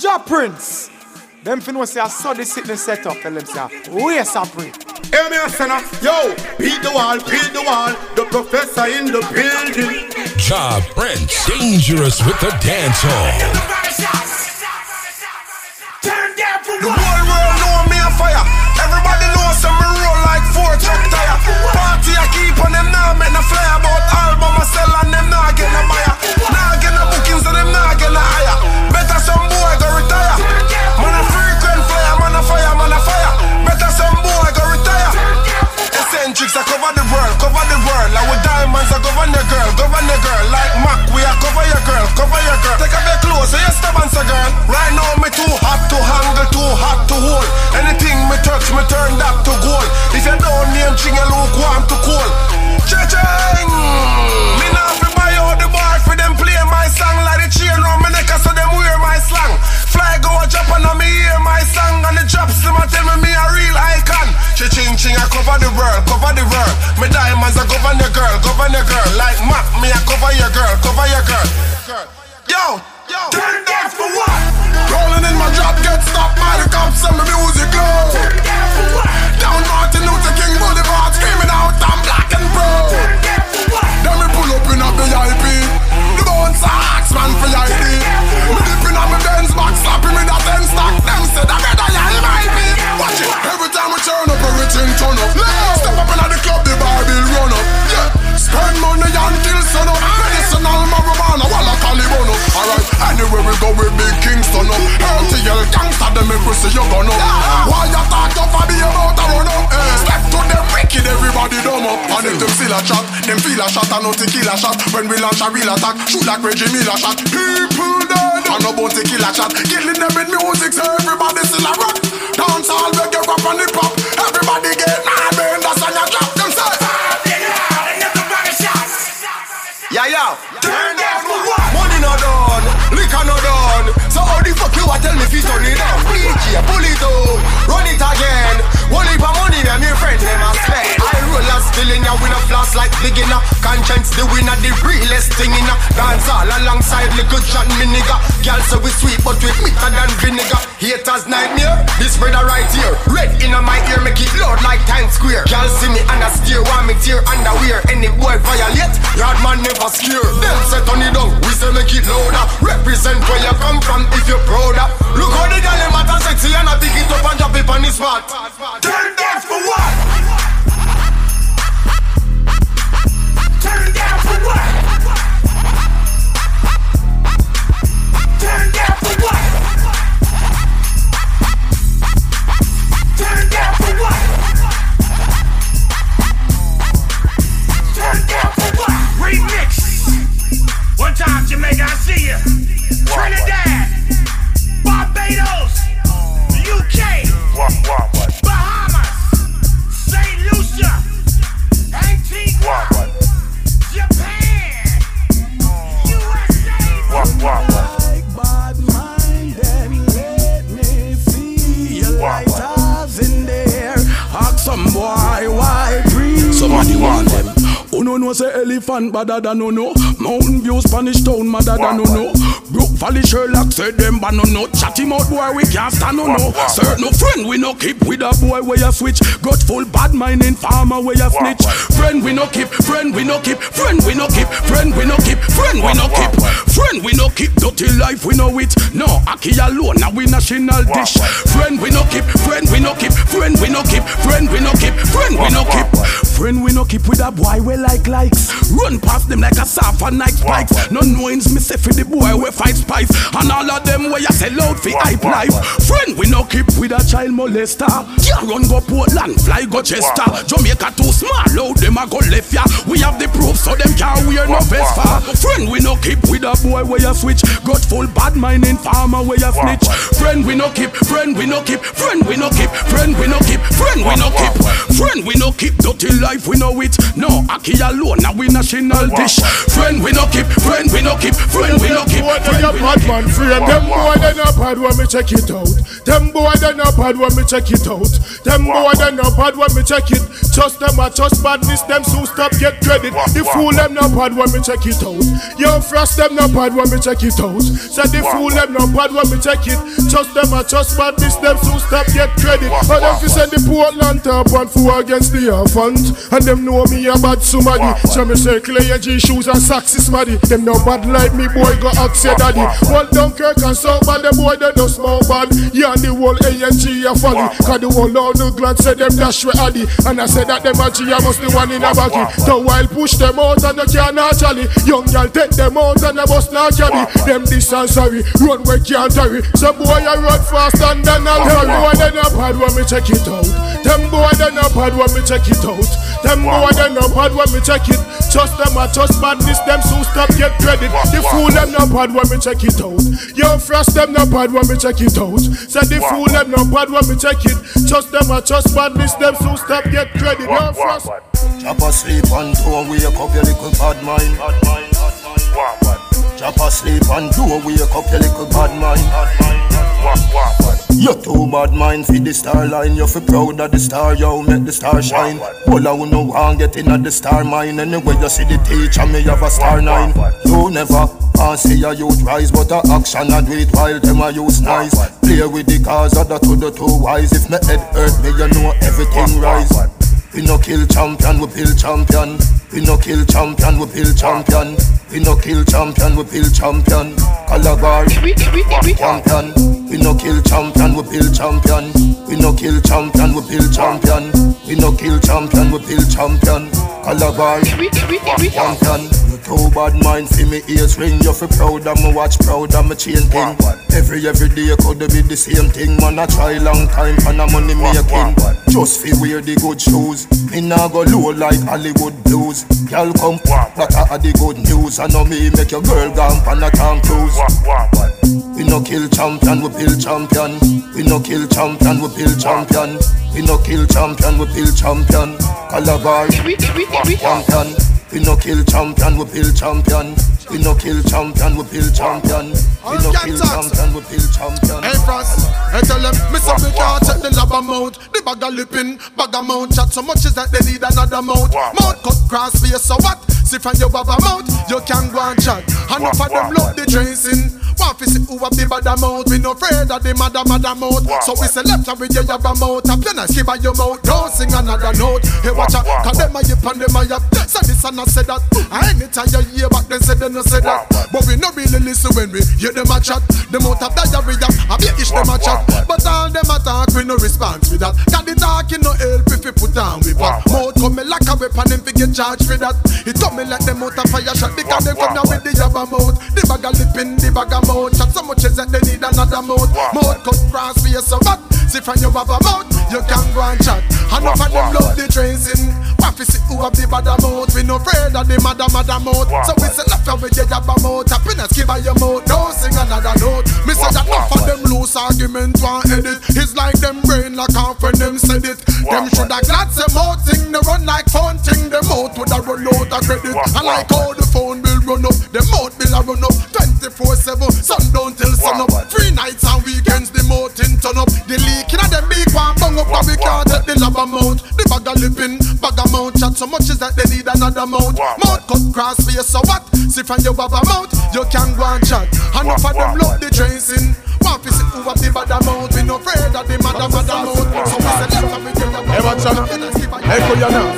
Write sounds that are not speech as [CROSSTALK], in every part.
Ja Prince. Them fin was say I saw this sitting set up. Tell them say, we a pray. Hear me a sinner, yo, beat the wall, beat the wall. The professor in the building. Ja Prince, dangerous with the dance hall. The whole world know me a fire. Everybody knows some me roll like four truck tire. Party I keep on them now, make no fly about album I sell and them now get no buyer. Now get no bookings them now get no. Better some boy go retire. Man a frequent flyer, man a fire, man a fire. Better some boy go retire. Eccentrics I cover the world, cover the world. Like with diamonds I govern the girl, govern the girl. Like Mac, we are cover your girl, cover your girl. Take a bit close, so you stubborn, so girl. Right now me too hot to handle, too hot to hold. Anything me touch, me turn that to gold. If you don't name ching, you lukewarm to Cha-ching ching, I cover the world, cover the world. Me diamonds I govern your girl, govern your girl. Like Mac, me I cover your girl, cover your girl. Yo, yo, turn down for what? Rolling in my drop, get stopped by the cops and my music low. Turn down for what? Down Martin Luther King Boulevard, screaming out, I'm black and brown. Turn down for what? Then me pull up in a VIP. The bones axe man for ID. Me dipping on my Benz back, slapping me that ten stock. Them say that better turn up, everything turn up. Step up in the club, the bar bill run up. Yeah. Spend money and kill son up. Medicinal marijuana, walla Calibono. Alright, anywhere we go, we big Kingston up. LTL gangsta, them make we see you gun up. Why you talk tough, I be about to run up. Eh. Step to them wicked, everybody dumb up. And if them still a chat, them feel a shot and no tequila shot. When we launch a real attack, shoot like Reggie Miller shot. People dead, and no bounty killer shot. Killing them with music, so everybody still a rock. Dance all, beg rap and hip hop. Everybody get mad, man, that's on your drop. Them. Ah, yeah, yeah. Turn down for what? Money no done, liquor no done. So how the fuck you a tell me fi turn it down? DJ, pull it up, run it again. Heap of money them your friend them a spend. I roll a still in ya with a floss like beginner. Conscience the winner, the realest thing in ya. Dance all alongside shot me nigga. Girl say we sweet but we bitter than vinegar. Haters nightmare, this brother right here. Red in my ear make it loud like Times Square. Girl see me and I steer, want me tear underwear. Any boy violate, yard man never scare. Them say turn it down, we say make it louder. Represent elephant badder than no no Mountain View Spanish Town madder than no no Brook Valley Sherlock said them but no no Chatty mouth boy we can't stand no no Certain no friend we no keep with a boy where you switch Got full bad mind in farmer where you snitch Friend we no keep, friend we no keep Friend we no keep, friend we no keep Friend we no keep, friend we no keep Dirty life we know it No, Aki alone now we national dish Friend we no keep, friend we no keep Friend we no keep, friend we no keep Friend we no keep Friend we no keep with a boy we like likes. Run past them like a soft and Nike spikes. No knowings me say for the boy we fight spice. And all of them where you sell out for hype life. Friend we no keep with a child molester. Yeah. Run go Portland, fly go Chester. Jamaica too small, out them a go left ya? We have the proof so them can't wear no for Friend we no keep with a boy where you switch. Got full bad mind in farmer where you snitch. Friend we no keep, friend we no keep Friend we no keep, friend we no keep Friend we no keep, friend we no keep Dirty life we know it. No, Aki alone, now we national dish. Friend we no keep, friend we no keep, friend we no keep. boy they a bad man friend. Them boy they no bad when me check it out. Them boy they no bad when me check it out. Them boy they no bad when me check it. Just them a just badness. Them soon stop get credit. The fool them no bad when me check it out. Young frost them no bad when me check it out. Said the fool them no bad when me check it. Just them a just badness. Them soon stop get credit. But if you send the Portland top one four against the orphans, and them know me a bad somebody. So me say Clay G shoes and socks is smaddy. Them no bad like me boy go ask your daddy. Well Dunkirk and so bad the boy they no small bad. Yeah and the whole ANG a folly. Cause the whole all the glad say them dash with Addy. And I said that them a G a must the one in a baggy. The while push them out and they can't naturally. Young girl take them out and they bust not carry. Them this and sorry. Run where can't hurry. So boy I run fast and then I'll hurry. Boy they no bad when me check it out. Them boy they no bad when me check it out. Them boy they no bad when me check it. Just them a just badness. Them soon stop get credit. The fool them no bad when me check it out. Young frost them no bad when me check it out. Said the fool them no bad when me check it. Just them a just badness. Them soon stop get credit. Young frost. Chop asleep and don't wake up your little bad mind. Chop asleep and don't wake up your little bad mind. You're too bad mind for the star line. You're feel proud of the star, yo, make the star shine. All I wanna want get in at the star mine. Anyway, you see the teacher, me have a star nine. You never want see a youth rise, but a action I do it while them a use nice. Play with the cars, other to the two wise. If my head hurt me, you know everything rise. We no kill champion, we build champion. We no kill champion, we build champion. We no kill champion, we build champion. Calabar, champion. We no kill champion, we build champion. We no kill champion, we build champion. We no kill champion, we build champion. Calabar, champion. You too bad mind for me ears ring. You feel proud of me watch, proud of me chain thing. Every every day could be the same thing. Man, I try long time for the money making. Just fi wear the good shoes. Me nah go low like Hollywood blues. Girl come, that are the good news. I know me make your girl gone on a town cruise. We no kill champion, we build champion. We no kill champion, we build champion. We no kill champion, we build champion. Calabar, champion. We no kill champion, we build champion. We no kill champion, we build champion. We no kill champion, we build champion. Hey Frost, I tell them, me say we can't take the lab amount The bag of lipping, bag of mount Chat so much is that they need another mount Mount cut cross face, so what? See from your baba mount, you can go and chat And Enough of them love the tracing To see who have the bad amount. We no afraid of the mother mother mouth So we say left and we you have a mouth. Tap your nice, give your mouth? Don't sing another note. Hey watch out, cause them a yip and them a yap. Say this and I say that. And anytime you hear back then say they no say that. But we no really listen when we hear them a chat. Them out of diarrhea, I be ish them a chat. But all them a talk, we no response with that. Cause the talking no help if we put down with what Mouth come me like a weapon, them fi get charged for that. It come me like them out of fire shot. Because them come down with the yabba mouth. The bag of lipping, the bag of mouth. Chat so much is that they need another mouth. Mouth cut cross for you so what? See from your have a mouth, you can go and chat. Enough of them love the tracing Want to see who have the bad mouth? We no afraid of the mother mother mouth. So we say left and we get your mouth. Happiness give her your mouth. Don't sing another note. Me say that enough of them loose argument want edit. It's like them brain like half when them said it. Them shoulda glad say mouth thing They run like phone thing Them mouth woulda run out of credit. I like how the phone bill run up The mouth bill a run up 24-7 Sundown till sun up Three nights and weekends the mouth in turn up. The leak inna them big one bung up But we can't take the lab amount. The bag of lipping, bag of mouth Chat so much is that they need another mouth Mouth cut cross for you so what? See from your baba mouth You can go and chat. Enough of them love the tracing Want to see who have the bad amount. We no afraid of the mother mother mouth So we say and we get the watch out. Hey, Kuyana.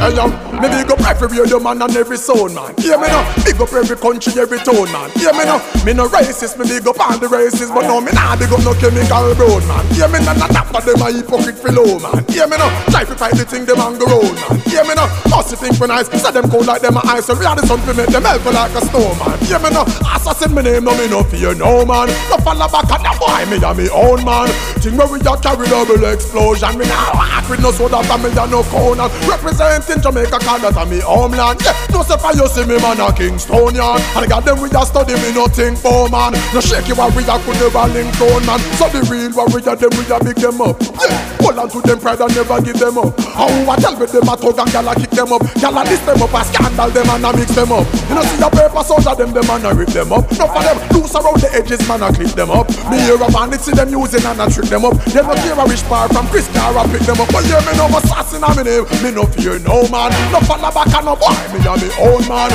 Hey yo, me big up every radio man and every sound man. Hear me now, big up every country, every town man. Hear me now, me no racist, me big up all the races, but no me nah big up no chemical broad man. Hear me now, not after them a hypocrite fellow man. Hear me now, try to fight the thing them on the road man. Hear me now, must think when I say them cold like them a ice, so we are the sun to make them help like a snowman. Hear me now, assassin me name, no me no fear no man. No fall back at the boy, me a me own man. Thing where we a carry double explosion, me now walk with no soda, a no Representing Jamaica, cause that's a me homeland. Yeah, no say for you see me man a Kingston yard. And I got them we a study me nothing for man. No shake you warrior could never link tone man. So the real warrior them we a big them up. Yeah. Hold on to them pride and never give them up. How I tell me them a thug and a kick them up. Gal a list them up, a scandal them and a mix them up. You know see a paper soldier them, them and a rip them up. Enough of them loose around the edges, man a clip them up. Me hear a man, see them using and a trick them up. Them no care a rich bar from Chris Car pick them up. But hear me no assassin on me name. Me no fear no man. No follow back and no boy. Me a me own man.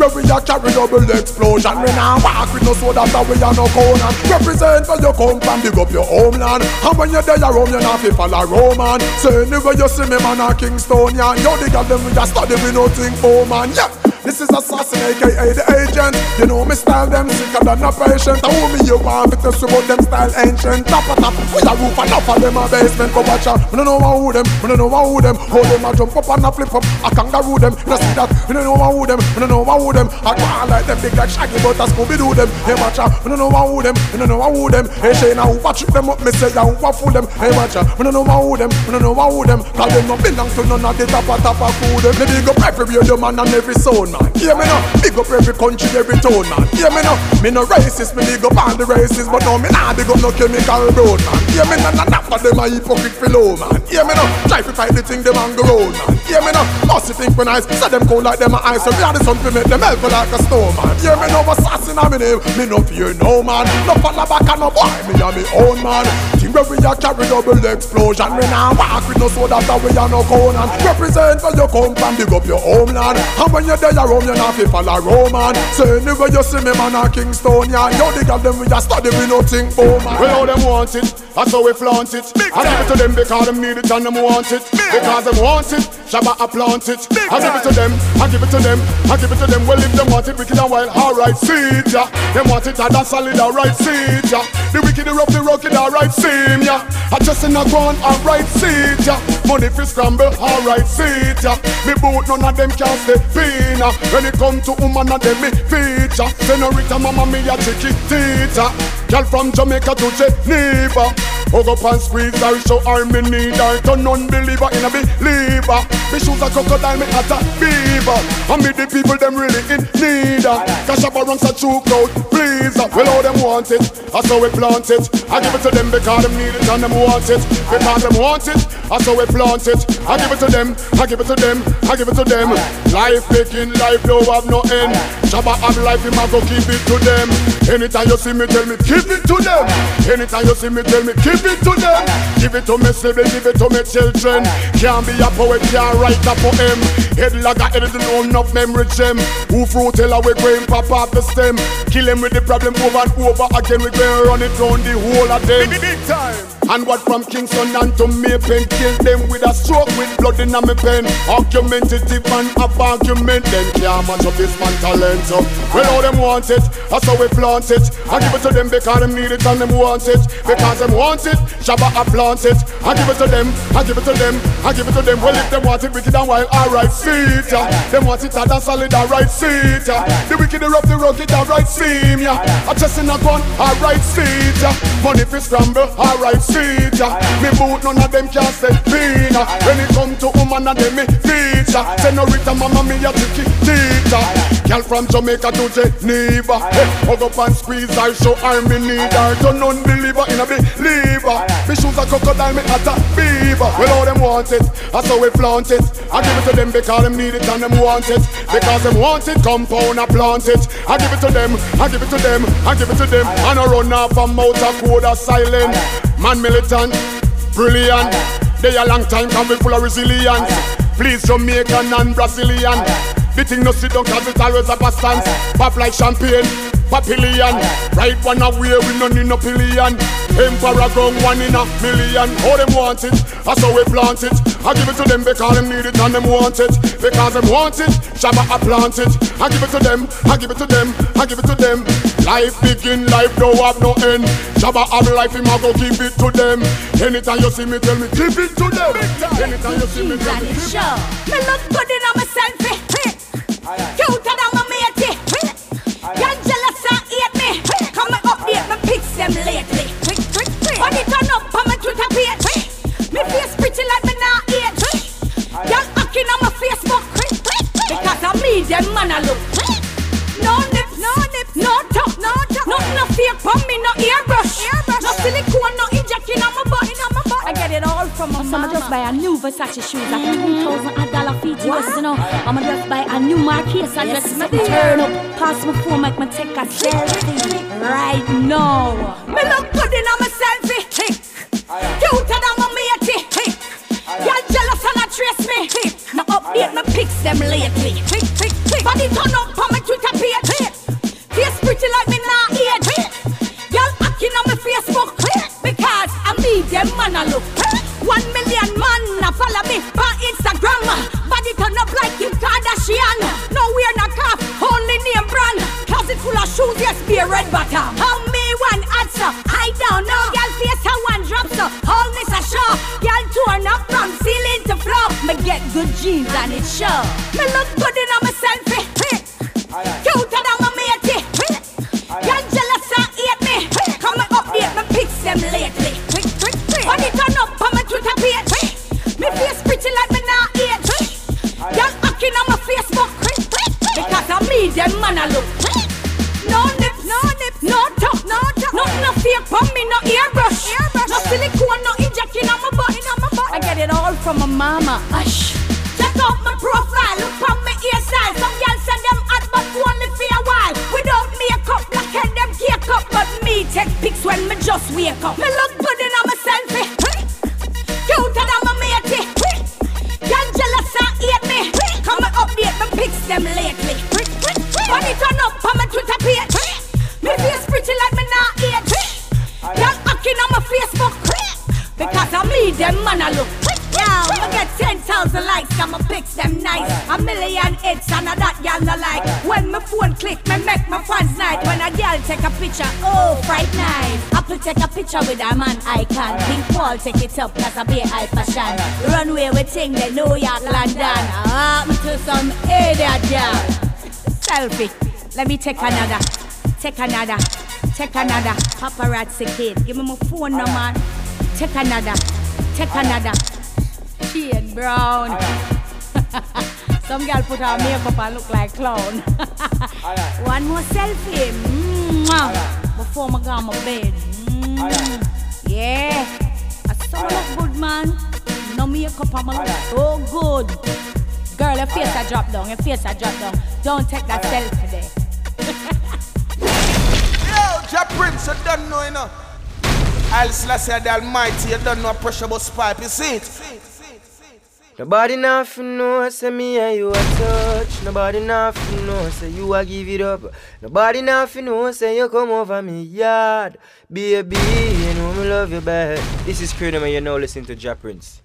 Where we a carry double explosion. We now walk with no soda that we a no Conan. Represent where you come from, big up your homeland. And when you're there, you're home, you're not fi follow Roman. So anywhere you see me, man, a Kingston, yeah. Yo, they got them, we a study, we no think, oh man, yeah. This is assassin, aka the agent. You know me style, them sicker than a patient. I me you want to test about them style ancient. Top a top, we a roof and up of them a basement. Go watch out, we don't know who them, we don't know who them. Hold them a jump up and a flip up, a kangaroo them. You see that, we don't know who them, we don't know who them. I on like them big like Shaggy, but a Scooby Doo them. Hey watch out, we don't know who them, we don't know who them. Hey Shane, I who trick them up, me say I who fool them. Hey watch out, we don't know who them, we don't know who them. Cause them no belong to none of the top of top of food them. Me big up every radio man and every sound man. Hear me now. Big up every country, every town, man. Hear me now. Me no racist, me big up all the racists, but no me nah big up no chemical broad, man. Hear me now. None of them a hypocrite below, man. Hear me now. Try to fight the thing them on the road, man. Hear me now. Must think when I say them cold like them a ice, so we are the sun to make them melt like a snow, man. Hear me now. Assassin on me name. Me no fear no man. No follow back and no boy. Me a me own man. Team where we a carry double explosion. We now walk with no soda that we are no Conan. Represent where you come from. Big up your homeland. And when you're there, you're home, you're not fit follow Roman. So anyway you see me man a Kingston, yeah. Yo, they got them we a study, we no think for man. Well, how them want it, that's how we flaunt it. Big I give it to them because them need it and them want it. Big because them want it, Shabba I plant it. Big I give it to them, I give it to them, I give it to them. Well, if them want it wicked and wild, alright, see it, yeah. Them want it and solid, alright, see it, yeah. The wicked, the rough, the rugged, alright, seem, yeah. I just in a ground, alright, see it, yeah. Money fi scramble, alright, see yeah. Me boot, none of them can't stay pina. When it come to woman, and them me feature. Senorita, mama, me a chiquitita. Girl from Jamaica to Geneva. Hug up and squeeze her, show her me need her. Turn unbeliever in a believer. Me shoes a crocodile, me hat a beaver. And me the people them really in need her. Cash up around such true crowd, please. Well, all them want it, that's how we plant it. I give it to them because them need it and them want it. Because them want it, that's how we plant it. I give it to them, I give it to them, I give it to them. Life making life don't have no end. Shabba have life, him a go keep it to them. Anytime you see me, tell me, keep it to them. Anytime you see me, tell me, keep it to them. Give it to me, sibling, give it to me, children. Can't be a poet, can't write a poem. Head like a head, no enough memory gem. Who fruit tell we going pop off the stem. Kill him with the problem over and over again. We going run it round the whole of them. Big time. And what from Kingston and to May Pen Kill them with a stroke with blood in a me pen Argumentative and have argument Them can't match this man talent so Well all them want it, that's how we flaunt it I give it to them because them need it and them want it Because them want it, Shabba I plant it I give it to them, I give it to them, I give it to them Well if them want it wicked and wild, alright see it yeah. Them want it hard and solid, alright see it yeah. The wicked, the rough, the rugged, alright seem yeah. A chest in a gun, alright see it. Money fi scramble, alright see feature. Me boot none of them can say pina. When it come to woman and them me feature. Senorita mama me a tricky teacher. Girl from Jamaica to Geneva. Hey, hug up and squeeze her, show her me need her. Turn unbeliever in a believer. Me shoes a crocodile, me hat a beaver. Well all them want it, that's how we flaunt it. I give it to them because them need it and them want it. Because them want it, compound I plant it. I give it to them, I give it to them, I give it to them. And I run off a mouth a code a silent. Man militant, brilliant. They a long time can be full of resilience. Please Jamaican and Brazilian. The thing no sit down cause it always a stance. Pop like champagne, papillion. Right one away we no need no pillion. Emperor gun one in a million. All them want it, that's how we plant it. I give it to them because them need it and them want it. Because them want it, Shabba I plant it. I give it to them, I give it to them, I give it to them. Life begin, life don't have no end. Shabba have life, him I go give it to them. Anytime you see me, tell me, give it to them. Anytime you see me, tell me, give it. Me look good in my buy a new Versace shoes like two thousand a dollar feet US, you know. I'ma just buy a new Marquise I just make me turn up, pass my phone, make me take a selfie right now. Me look good in my selfie, hick. Cuter than my matey, hick. Y'all jealous and not trace me, hick. Now update my pics them lately, hick, hick, hick. Body turn up a red bottom. How me one answer? I don't know. Y'all face how one drop so all this a show. Y'all torn up from ceiling to floor. Me get good jeans and it show. Me look good in my take pics when me just wake up. Me look good in my selfie. Cuter than my matey. Y'all jealous and hate me. Come and update my pics them lately. Body turn up on my Twitter page. Me face pretty like me now age. Y'all hacking on my Facebook. Because I me them man a look. I get 10,000 likes my pics them nice. A million hits and a that y'all no like. When my phone click, me make my fans night. When a girl take a picture, oh, fright night. Apple take a picture with a man icon. Pink Paul take it up cause I be high fashion. Runway with ting, they New York, London. Ah, me to some idiot girl. Selfie. Let me take another. Take another. Take another. Paparazzi kid. Give me my phone number. Take another. Take another. Shade brown. [LAUGHS] Some girl put her makeup and look like clown. [LAUGHS] One more selfie. Mwah. Before I go on my bed. Mm. Yeah. I saw look good, man. No makeup on my look so good. Girl, your face a drop down. Your face a drop down. Don't take that selfie there. [LAUGHS] Yo, Ja Prince, you don't know, you know. I'll Selassie the Almighty, you don't know a pressure bus pipe, you see it? Nobody nothing know, say me and you a touch. Nobody nothing know, say you a give it up. Nobody nothing know, say you come over me yard. Baby, you know me love you bad. This is Creedom and you're now listening to Ja Prince.